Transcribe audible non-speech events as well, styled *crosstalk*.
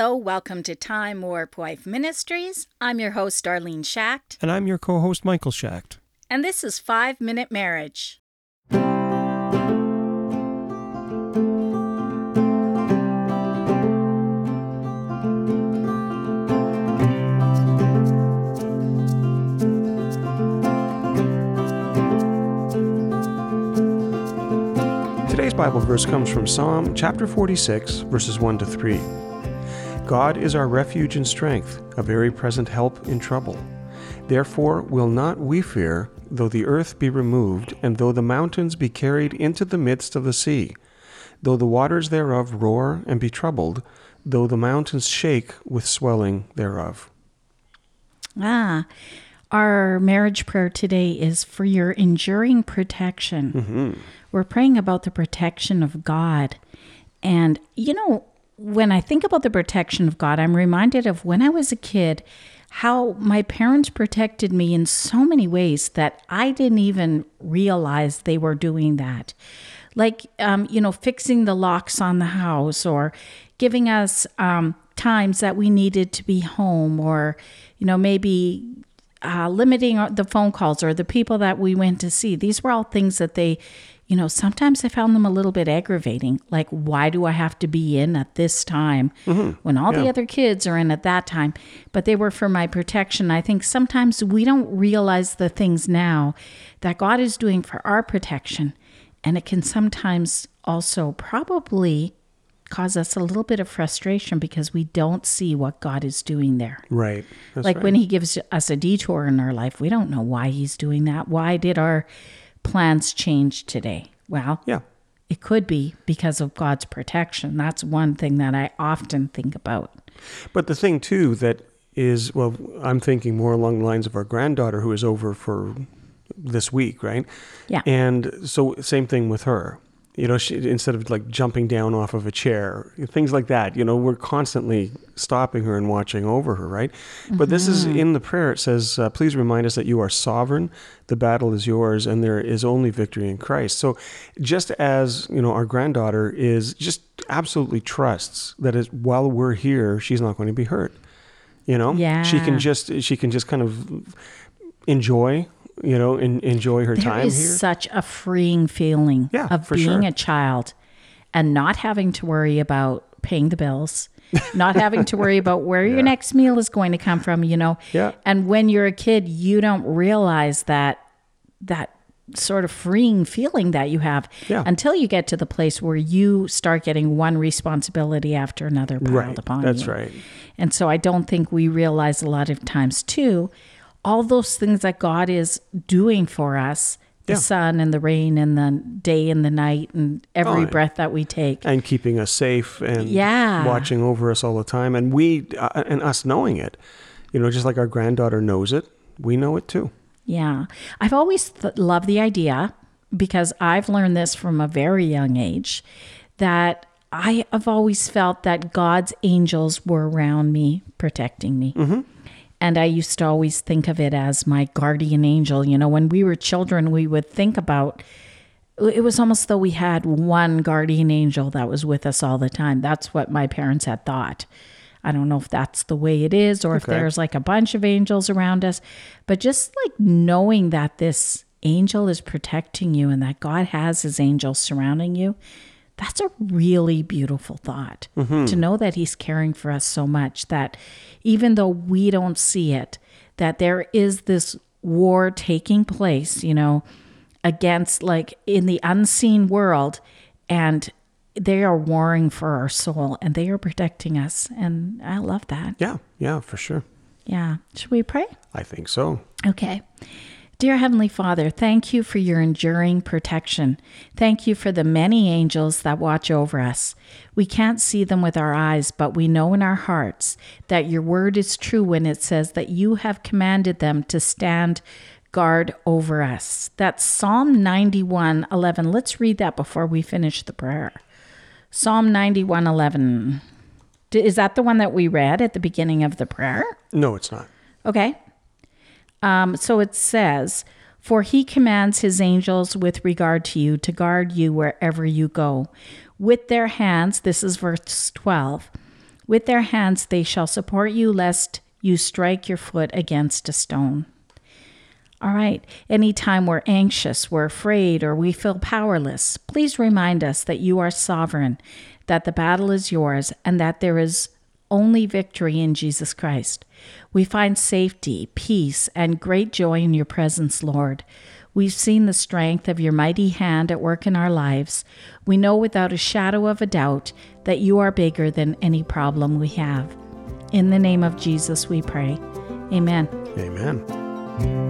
Hello, welcome to Time Warp Wife Ministries. I'm your host, Darlene Schacht, And I'm your co host, Michael Schacht. and this is Five Minute Marriage. Today's Bible verse comes from Psalm chapter 46, verses 1 to 3. God is our refuge and strength, a very present help in trouble. Therefore will not we fear, though the earth be removed, and though the mountains be carried into the midst of the sea, though the waters thereof roar and be troubled, though the mountains shake with swelling thereof. Ah, our marriage prayer today is for your enduring protection. We're praying about the protection of God. And, you know, when I think about the protection of God, I'm reminded of when I was a kid, how my parents protected me in so many ways that I didn't even realize they were doing that. Like, um, you know, fixing the locks on the house or giving us um, times that we needed to be home or, you know, maybe uh, limiting the phone calls or the people that we went to see. These were all things that they, you know, sometimes I found them a little bit aggravating. Like, why do I have to be in at this time mm-hmm. when all the other kids are in at that time? But they were for my protection. I think sometimes we don't realize the things now that God is doing for our protection. And it can sometimes also probably cause us a little bit of frustration because we don't see what God is doing there Right. That's like right. when he gives us a detour in our life, we don't know why he's doing that. Why did our plans change today? Well, Yeah. it could be because of God's protection. That's one thing that I often think about. But the thing too that is well, I'm thinking more along the lines of our granddaughter who is over for this week, right? Yeah. And so same thing with her. You know, she, instead of like jumping down off of a chair, things like that. You know, we're constantly stopping her and watching over her, right? But this is in the prayer. It says, uh, "Please remind us that you are sovereign. The battle is yours, and there is only victory in Christ." So, just as you know, our granddaughter is just absolutely trusts that is while we're here, she's not going to be hurt. You know, she can just she can just kind of enjoy, you know, en- enjoy her There time is here. such a freeing feeling Yeah, of being sure. a child and not having to worry about paying the bills, *laughs* not having to worry about where your next meal is going to come from, you know. Yeah. And when you're a kid, you don't realize that that sort of freeing feeling that you have Yeah. until you get to the place where you start getting one responsibility after another piled Right. upon That's you. That's right. And so I don't think we realize a lot of times too, all those things that God is doing for us, the Yeah. sun and the rain and the day and the night and every Oh, breath that we take. and keeping us safe and Yeah. watching over us all the time and we uh, and us knowing it you know just like our granddaughter knows it we know it too Yeah. I've always th- loved the idea because I've learned this from a very young age that I have always felt that God's angels were around me protecting me. And I used to always think of it as my guardian angel. You know, when we were children, we would think about it was almost though we had one guardian angel that was with us all the time. That's what my parents had thought. I don't know if that's the way it is or if there's like a bunch of angels around us, but just like knowing that this angel is protecting you and that God has his angels surrounding you, that's a really beautiful thought mm-hmm. to know that he's caring for us so much that even though we don't see it, that there is this war taking place, you know, against like in the unseen world and they are warring for our soul and they are protecting us and i love that. Yeah yeah for sure. Yeah. Should we pray? I think so. Okay Dear Heavenly Father, thank you for your enduring protection. Thank you for the many angels that watch over us. We can't see them with our eyes, but we know in our hearts that your word is true when it says that you have commanded them to stand guard over us. That's Psalm 91 11. Let's read that before we finish the prayer. Psalm 91 11. Is that the one that we read at the beginning of the prayer? no it's not Okay. Um, so it says, For he commands his angels with regard to you to guard you wherever you go. With their hands, this is verse 12, With their hands they shall support you, lest you strike your foot against a stone. All right, anytime we're anxious, we're afraid, or we feel powerless, please remind us that you are sovereign, that the battle is yours, and that there is only victory in Jesus Christ. We find safety, peace, and great joy in your presence, Lord. We've seen the strength of your mighty hand at work in our lives. We know without a shadow of a doubt that you are bigger than any problem we have. In the name of Jesus, we pray. Amen. Amen.